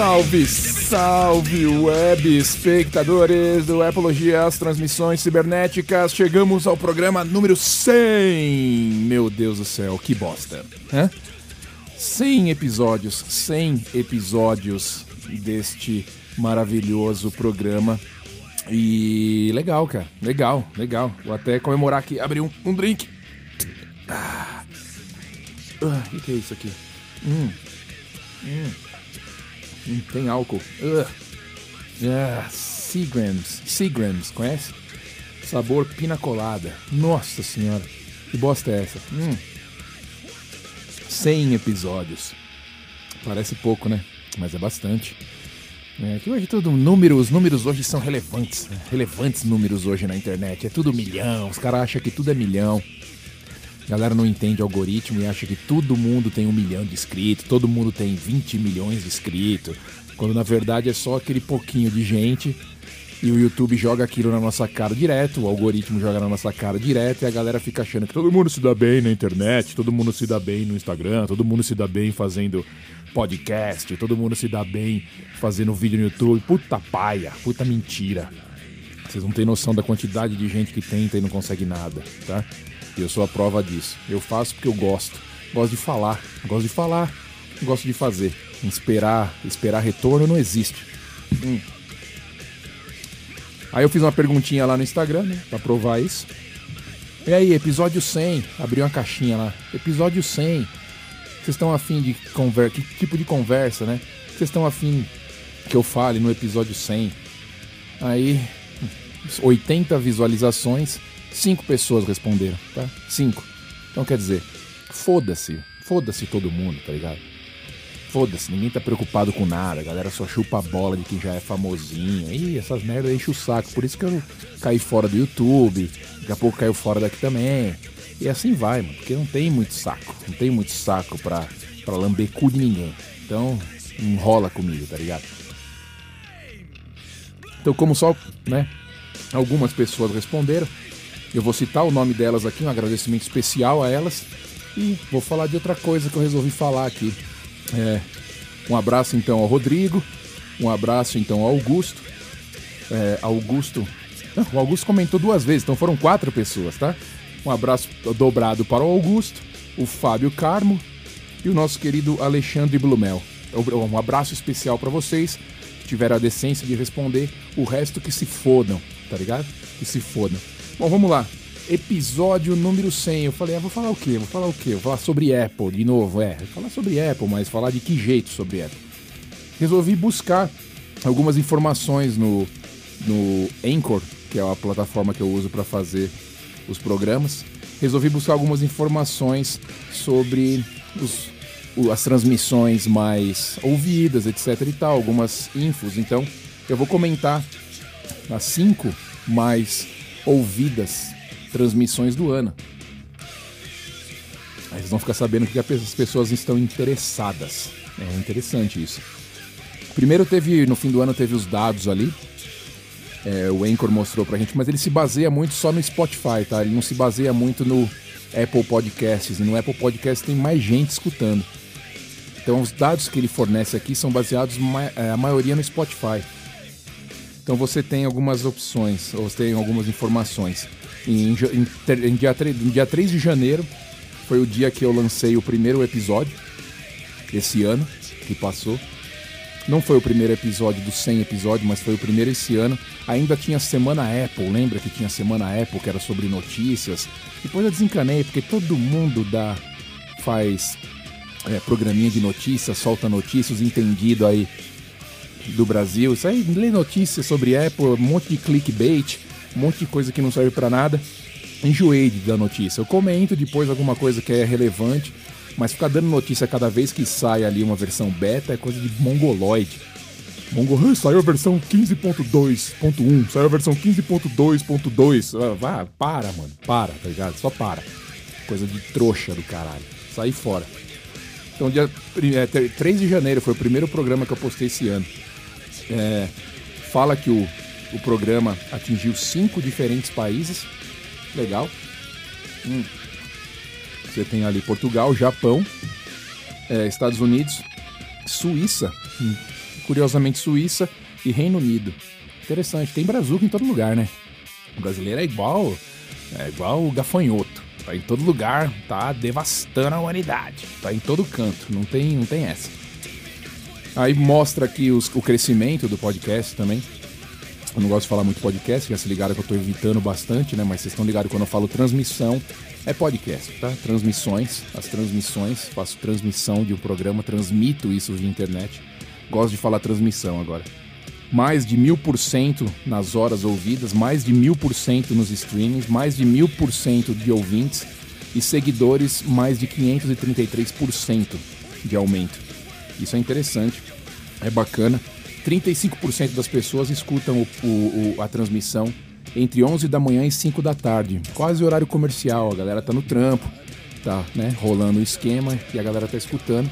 Salve, salve, web espectadores do Apologia às Transmissões Cibernéticas. Chegamos ao programa número 100. Meu Deus do céu, que bosta. Hã? 100 episódios, 100 episódios deste maravilhoso programa. E legal, cara. Legal, legal. Vou até comemorar aqui, abrir um, um drink. Ah. Ah, o que é isso aqui? Hum. Hum. Tem álcool. Uh. Ah, Seagrams. Seagrams, conhece? Sabor pina colada. Nossa senhora. Que bosta é essa? Hum. 100 episódios. Parece pouco, né? Mas é bastante. É, que hoje tudo número, os números hoje são relevantes, né? relevantes números hoje na internet. É tudo milhão, os caras acham que tudo é milhão. A galera não entende algoritmo e acha que todo mundo tem um milhão de inscritos, todo mundo tem 20 milhões de inscritos, quando na verdade é só aquele pouquinho de gente e o YouTube joga aquilo na nossa cara direto, o algoritmo joga na nossa cara direto e a galera fica achando que todo mundo se dá bem na internet, todo mundo se dá bem no Instagram, todo mundo se dá bem fazendo podcast, todo mundo se dá bem fazendo vídeo no YouTube. Puta paia, puta mentira. Vocês não têm noção da quantidade de gente que tenta e não consegue nada, tá? E eu sou a prova disso. Eu faço porque eu gosto. Gosto de falar. Gosto de falar. Gosto de fazer. Esperar, esperar retorno não existe. Hum. Aí eu fiz uma perguntinha lá no Instagram, né? Pra provar isso. E aí, episódio 100. Abri uma caixinha lá. Episódio 100. Vocês estão afim de conversa? Que tipo de conversa, né? Vocês estão afim que eu fale no episódio 100? Aí, 80 visualizações, 5 pessoas responderam, tá? 5. Então quer dizer, foda-se, foda-se todo mundo, tá ligado? Foda-se, ninguém tá preocupado com nada, a galera só chupa a bola de quem já é famosinho. Ih, essas merdas enchem o saco, por isso que eu caí fora do YouTube, daqui a pouco caiu fora daqui também. E assim vai, mano, porque não tem muito saco, não tem muito saco pra, pra lamber cu de ninguém. Então, enrola comigo, tá ligado? Então, como só, né, algumas pessoas responderam, eu vou citar o nome delas aqui, um agradecimento especial a elas. E vou falar de outra coisa que eu resolvi falar aqui. É, um abraço então ao Rodrigo, um abraço então ao Augusto. É, Augusto. O Augusto comentou duas vezes, então foram quatro pessoas, tá? Um abraço dobrado para o Augusto, o Fábio Carmo e o nosso querido Alexandre Blumel. Um abraço especial para vocês que tiveram a decência de responder. O resto que se fodam, tá ligado? Que se fodam. Bom, vamos lá. Episódio número 100. Eu falei, ah, vou falar o quê? Vou falar o quê? Vou falar sobre Apple de novo, é. Falar sobre Apple, mas falar de que jeito sobre Apple? Resolvi buscar algumas informações no, no Anchor, que é a plataforma que eu uso para fazer os programas. Resolvi buscar algumas informações sobre os, as transmissões mais ouvidas, etc e tal, algumas infos. Então, eu vou comentar as cinco mais ouvidas transmissões do ano. Aí vocês vão ficar sabendo que as pessoas estão interessadas. É interessante isso. Primeiro teve, no fim do ano, teve os dados ali. É, o Anchor mostrou pra gente, mas ele se baseia muito só no Spotify, tá? Ele não se baseia muito no Apple Podcasts. E no Apple Podcasts tem mais gente escutando. Então os dados que ele fornece aqui são baseados a maioria no Spotify. Então você tem algumas opções, ou você tem algumas informações. Em, em, em, dia, em dia 3 de janeiro foi o dia que eu lancei o primeiro episódio esse ano que passou. Não foi o primeiro episódio dos 100 episódios, mas foi o primeiro esse ano. Ainda tinha Semana Apple, lembra que tinha Semana Apple que era sobre notícias? Depois eu desencanei, porque todo mundo dá, faz é, programinha de notícias, solta notícias, entendido aí do Brasil. Isso aí, lê notícias sobre Apple, um monte de clickbait, um monte de coisa que não serve para nada. Enjoei dar notícia. Eu comento depois alguma coisa que é relevante, mas ficar dando notícia cada vez que sai ali uma versão beta é coisa de mongoloide. Mongo, saiu a versão 15.2.1, saiu a versão 15.2.2. Vá, para, mano, para, tá ligado? Só para. Coisa de trouxa do caralho. Sai fora. Então, dia é, 3 de janeiro foi o primeiro programa que eu postei esse ano. É, fala que o, o programa atingiu cinco diferentes países. Legal. Hum. Você tem ali Portugal, Japão, é, Estados Unidos, Suíça. Hum. curiosamente Suíça e Reino Unido. Interessante, tem brazuca em todo lugar, né? O brasileiro é igual, é igual o gafanhoto. Tá em todo lugar, tá devastando a humanidade. Tá em todo canto, não tem, não tem essa. Aí mostra aqui os, o crescimento do podcast também. Eu não gosto de falar muito podcast, já se ligaram que eu tô evitando bastante, né? Mas vocês estão ligados quando eu falo transmissão, é podcast, tá? Transmissões, as transmissões, faço transmissão de um programa, transmito isso via internet. Gosto de falar transmissão agora. Mais de mil por cento nas horas ouvidas, mais de mil por cento nos streamings, mais de mil por cento de ouvintes e seguidores, mais de 533% de aumento. Isso é interessante, é bacana. 35% das pessoas escutam o, o, o, a transmissão entre 11 da manhã e 5 da tarde. Quase horário comercial, a galera tá no trampo, tá né, rolando o esquema e a galera tá escutando.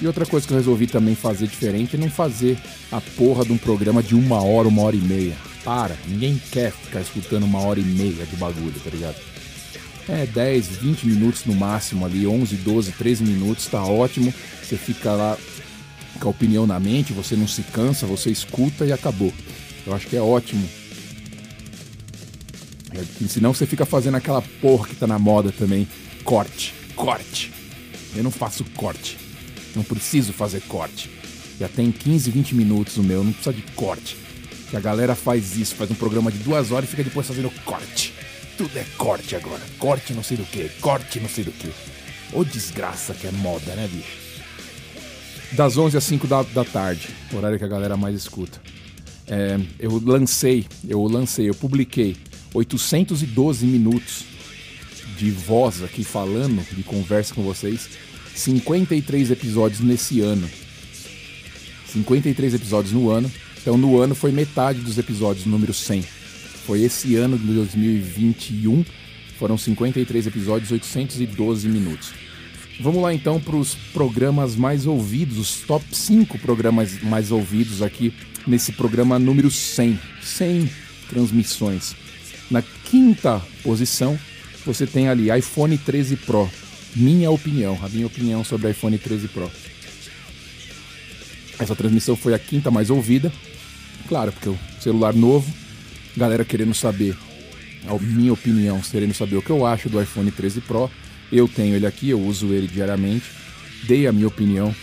E outra coisa que eu resolvi também fazer diferente é não fazer a porra de um programa de uma hora, uma hora e meia. Para, ninguém quer ficar escutando uma hora e meia de bagulho, tá ligado? É 10, 20 minutos no máximo ali, 11, 12, 13 minutos, tá ótimo. Você fica lá com a opinião na mente, você não se cansa, você escuta e acabou. Eu acho que é ótimo. É, senão você fica fazendo aquela porra que tá na moda também. Corte, corte. Eu não faço corte. Não preciso fazer corte. Já tem 15, 20 minutos o meu, não precisa de corte. Que a galera faz isso, faz um programa de duas horas e fica depois fazendo corte. Tudo é corte agora. Corte não sei do que, corte não sei do que. Ô desgraça que é moda, né, bicho? Das 11 às 5 da, da tarde, horário que a galera mais escuta. É, eu lancei, eu lancei, eu publiquei 812 minutos de voz aqui falando, de conversa com vocês, 53 episódios nesse ano. 53 episódios no ano. Então no ano foi metade dos episódios, número 100. Foi esse ano de 2021, foram 53 episódios, 812 minutos. Vamos lá então para os programas mais ouvidos, os top 5 programas mais ouvidos aqui nesse programa número 100. 100 transmissões. Na quinta posição, você tem ali iPhone 13 Pro. Minha opinião, a minha opinião sobre iPhone 13 Pro. Essa transmissão foi a quinta mais ouvida. Claro, porque o celular novo, galera querendo saber, a minha opinião, querendo saber o que eu acho do iPhone 13 Pro eu tenho ele aqui, eu uso ele diariamente. Dei a minha opinião.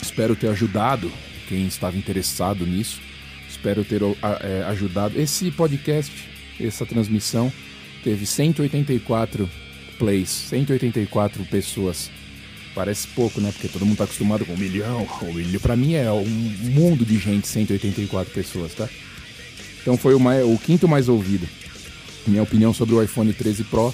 Espero ter ajudado quem estava interessado nisso. Espero ter é, ajudado. Esse podcast, essa transmissão, teve 184 plays, 184 pessoas. Parece pouco, né? Porque todo mundo está acostumado com um milhão. Um milhão para mim é um mundo de gente, 184 pessoas, tá? Então foi o, mais, o quinto mais ouvido. Minha opinião sobre o iPhone 13 Pro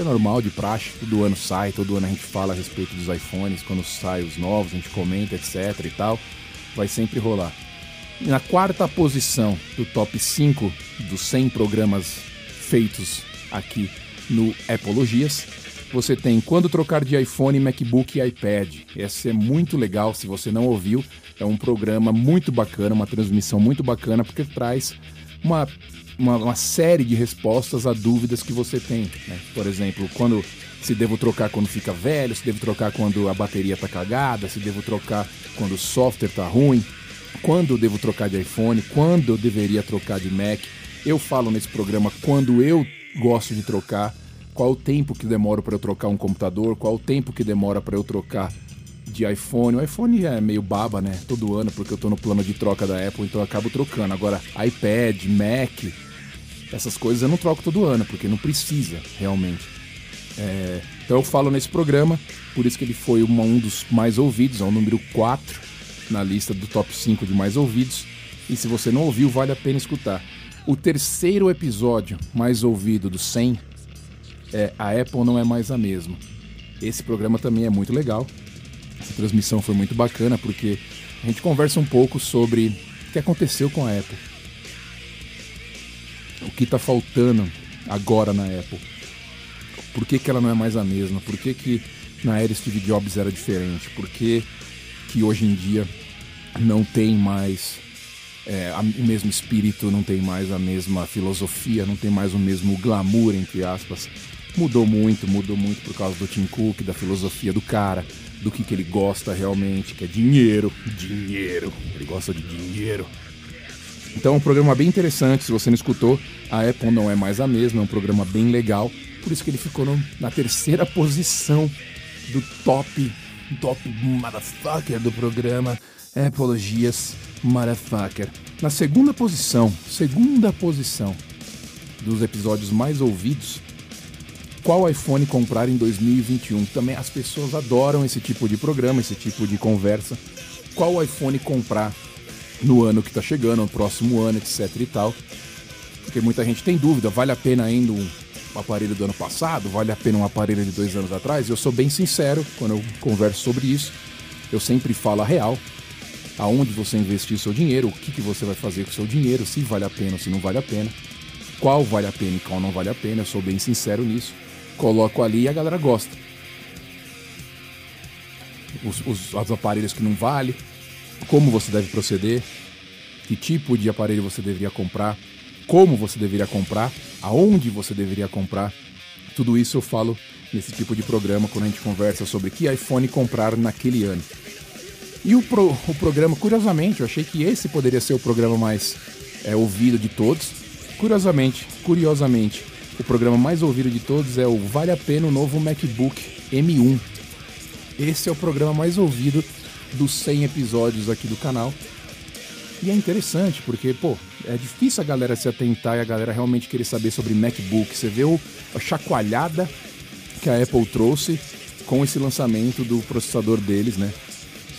é normal, de praxe, todo ano sai, todo ano a gente fala a respeito dos iPhones, quando saem os novos, a gente comenta, etc e tal. Vai sempre rolar. Na quarta posição do top 5 dos 100 programas feitos aqui no Apologias, você tem Quando Trocar de iPhone, MacBook e iPad. Esse é muito legal, se você não ouviu, é um programa muito bacana, uma transmissão muito bacana, porque traz uma uma, uma, série de respostas a dúvidas que você tem. Né? Por exemplo, quando se devo trocar quando fica velho, se devo trocar quando a bateria está cagada, se devo trocar quando o software está ruim, quando devo trocar de iPhone, quando eu deveria trocar de Mac. Eu falo nesse programa quando eu gosto de trocar, qual o tempo que demora para eu trocar um computador, qual o tempo que demora para eu trocar de iPhone. O iPhone é meio baba, né? Todo ano, porque eu tô no plano de troca da Apple, então eu acabo trocando. Agora, iPad, Mac, essas coisas eu não troco todo ano, porque não precisa realmente. É, então eu falo nesse programa, por isso que ele foi uma, um dos mais ouvidos, é o número 4 na lista do top 5 de mais ouvidos. E se você não ouviu, vale a pena escutar. O terceiro episódio mais ouvido do 100 é A Apple Não É Mais a Mesma. Esse programa também é muito legal. Essa transmissão foi muito bacana porque a gente conversa um pouco sobre o que aconteceu com a Apple que está faltando agora na Apple. Por que, que ela não é mais a mesma? Por que, que na era Steve Jobs era diferente? Por que, que hoje em dia não tem mais é, o mesmo espírito, não tem mais a mesma filosofia, não tem mais o mesmo glamour, entre aspas. Mudou muito, mudou muito por causa do Tim Cook, da filosofia do cara, do que, que ele gosta realmente, que é dinheiro. Dinheiro. Ele gosta de dinheiro. Então é um programa bem interessante, se você não escutou, a Apple não é mais a mesma, é um programa bem legal. Por isso que ele ficou no, na terceira posição do top, top motherfucker do programa Apologias Motherfucker. Na segunda posição, segunda posição dos episódios mais ouvidos, qual iPhone comprar em 2021? Também as pessoas adoram esse tipo de programa, esse tipo de conversa. Qual iPhone comprar no ano que está chegando, no próximo ano, etc e tal. Porque muita gente tem dúvida, vale a pena ainda um aparelho do ano passado? Vale a pena um aparelho de dois anos atrás? Eu sou bem sincero quando eu converso sobre isso. Eu sempre falo a real. Aonde você investir seu dinheiro, o que, que você vai fazer com seu dinheiro, se vale a pena ou se não vale a pena. Qual vale a pena e qual não vale a pena, eu sou bem sincero nisso. Coloco ali e a galera gosta. Os, os, os aparelhos que não vale, como você deve proceder, que tipo de aparelho você deveria comprar, como você deveria comprar, aonde você deveria comprar. Tudo isso eu falo nesse tipo de programa quando a gente conversa sobre que iPhone comprar naquele ano. E o, pro, o programa, curiosamente, eu achei que esse poderia ser o programa mais é, ouvido de todos. Curiosamente, curiosamente, o programa mais ouvido de todos é o Vale a Pena o novo MacBook M1. Esse é o programa mais ouvido dos 100 episódios aqui do canal. E é interessante porque, pô, é difícil a galera se atentar e a galera realmente querer saber sobre MacBook. Você vê o, a chacoalhada que a Apple trouxe com esse lançamento do processador deles, né?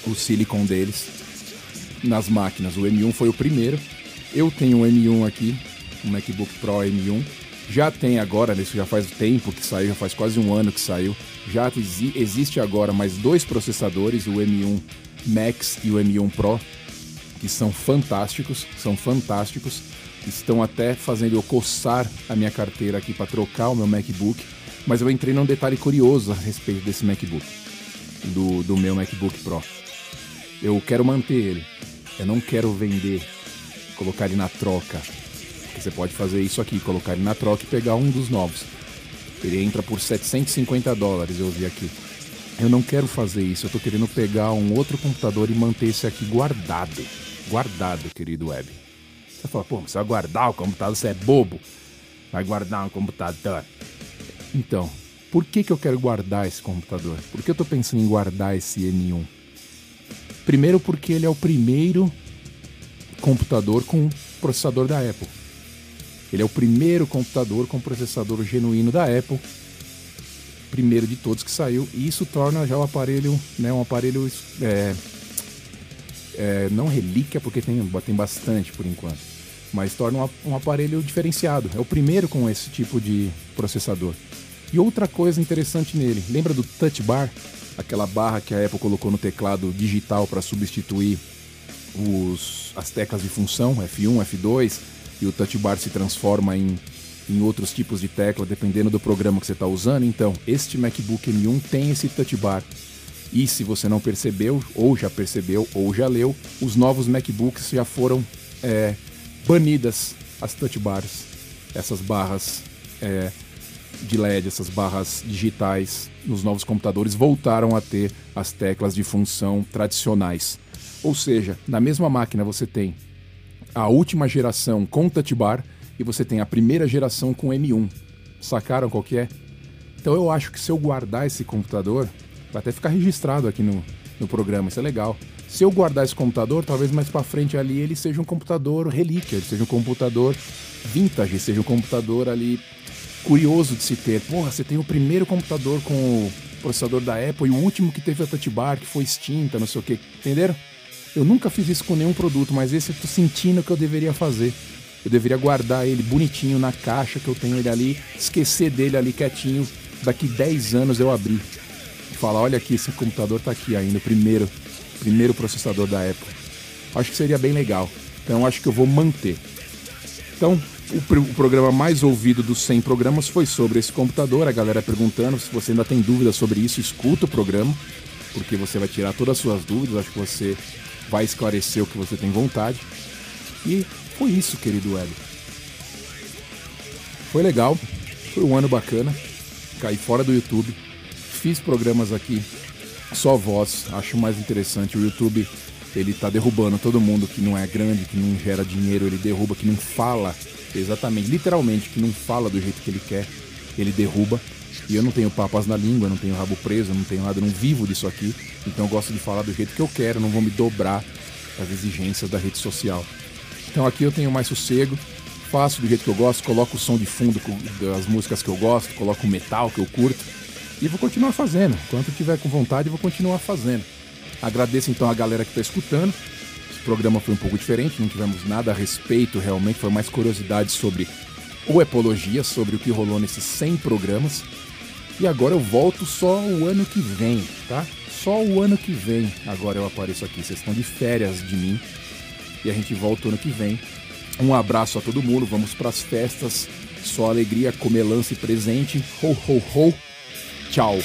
O silicon deles nas máquinas. O M1 foi o primeiro. Eu tenho um M1 aqui, um MacBook Pro M1. Já tem agora, isso já faz tempo que saiu, já faz quase um ano que saiu. Já existe agora mais dois processadores, o M1 Max e o M1 Pro, que são fantásticos, são fantásticos. Estão até fazendo eu coçar a minha carteira aqui para trocar o meu MacBook, mas eu entrei num detalhe curioso a respeito desse MacBook, do, do meu MacBook Pro. Eu quero manter ele, eu não quero vender, colocar ele na troca. Você pode fazer isso aqui, colocar ele na troca e pegar um dos novos. Ele entra por 750 dólares, eu vi aqui. Eu não quero fazer isso, eu tô querendo pegar um outro computador e manter esse aqui guardado. Guardado, querido Web. Você fala, pô, você vai guardar o computador, você é bobo. Vai guardar um computador. Então, por que, que eu quero guardar esse computador? Por que eu tô pensando em guardar esse M1? Primeiro porque ele é o primeiro computador com processador da Apple. Ele é o primeiro computador com processador genuíno da Apple primeiro de todos que saiu, e isso torna já o aparelho, né, um aparelho é, é, não relíquia, porque tem, tem bastante por enquanto, mas torna um, um aparelho diferenciado. É o primeiro com esse tipo de processador. E outra coisa interessante nele, lembra do Touch Bar? Aquela barra que a Apple colocou no teclado digital para substituir os, as teclas de função, F1, F2, e o Touch Bar se transforma em em outros tipos de tecla, dependendo do programa que você está usando. Então, este MacBook M1 tem esse touch bar. E se você não percebeu, ou já percebeu, ou já leu, os novos MacBooks já foram é, banidas as touch bars, essas barras é, de LED, essas barras digitais nos novos computadores voltaram a ter as teclas de função tradicionais. Ou seja, na mesma máquina você tem a última geração com touch bar e você tem a primeira geração com M1. Sacaram qual que é? Então eu acho que se eu guardar esse computador, vai até ficar registrado aqui no, no programa, isso é legal. Se eu guardar esse computador, talvez mais para frente ali ele seja um computador relíquia, ele seja um computador vintage, seja um computador ali curioso de se ter. Porra, você tem o primeiro computador com o processador da Apple e o último que teve a touch bar que foi extinta, não sei o que. Entenderam? Eu nunca fiz isso com nenhum produto, mas esse eu tô sentindo que eu deveria fazer. Eu deveria guardar ele bonitinho na caixa que eu tenho ele ali, esquecer dele ali quietinho. Daqui 10 anos eu abrir e falar: olha aqui, esse computador tá aqui ainda, o primeiro, primeiro processador da Apple. Acho que seria bem legal. Então acho que eu vou manter. Então, o, o, programa mais ouvido dos 100 programas foi sobre esse computador. A galera perguntando se você ainda tem dúvidas sobre isso, escuta o programa, porque você vai tirar todas as suas dúvidas. Acho que você vai esclarecer o que você tem vontade. E foi isso, querido Hélio. Foi legal, foi um ano bacana. Caí fora do YouTube, fiz programas aqui, só voz, acho mais interessante. O YouTube, ele tá derrubando todo mundo que não é grande, que não gera dinheiro, ele derruba, que não fala, exatamente, literalmente, que não fala do jeito que ele quer, ele derruba. E eu não tenho papas na língua, não tenho rabo preso, não tenho nada, não vivo disso aqui. Então eu gosto de falar do jeito que eu quero, não vou me dobrar às exigências da rede social. Então aqui eu tenho mais sossego, faço do jeito que eu gosto, coloco o som de fundo das músicas que eu gosto, coloco o metal que eu curto e vou continuar fazendo. Enquanto tiver com vontade, vou continuar fazendo. Agradeço então a galera que está escutando. Esse programa foi um pouco diferente, não tivemos nada a respeito realmente, foi mais curiosidade sobre ou epologia, sobre o que rolou nesses 100 programas. E agora eu volto só o ano que vem, tá? Só o ano que vem agora eu apareço aqui. Vocês estão de férias de mim. E a gente volta o ano que vem. Um abraço a todo mundo. Vamos para as festas. Só alegria, comelância e presente. Ho, ho, ho. Tchau.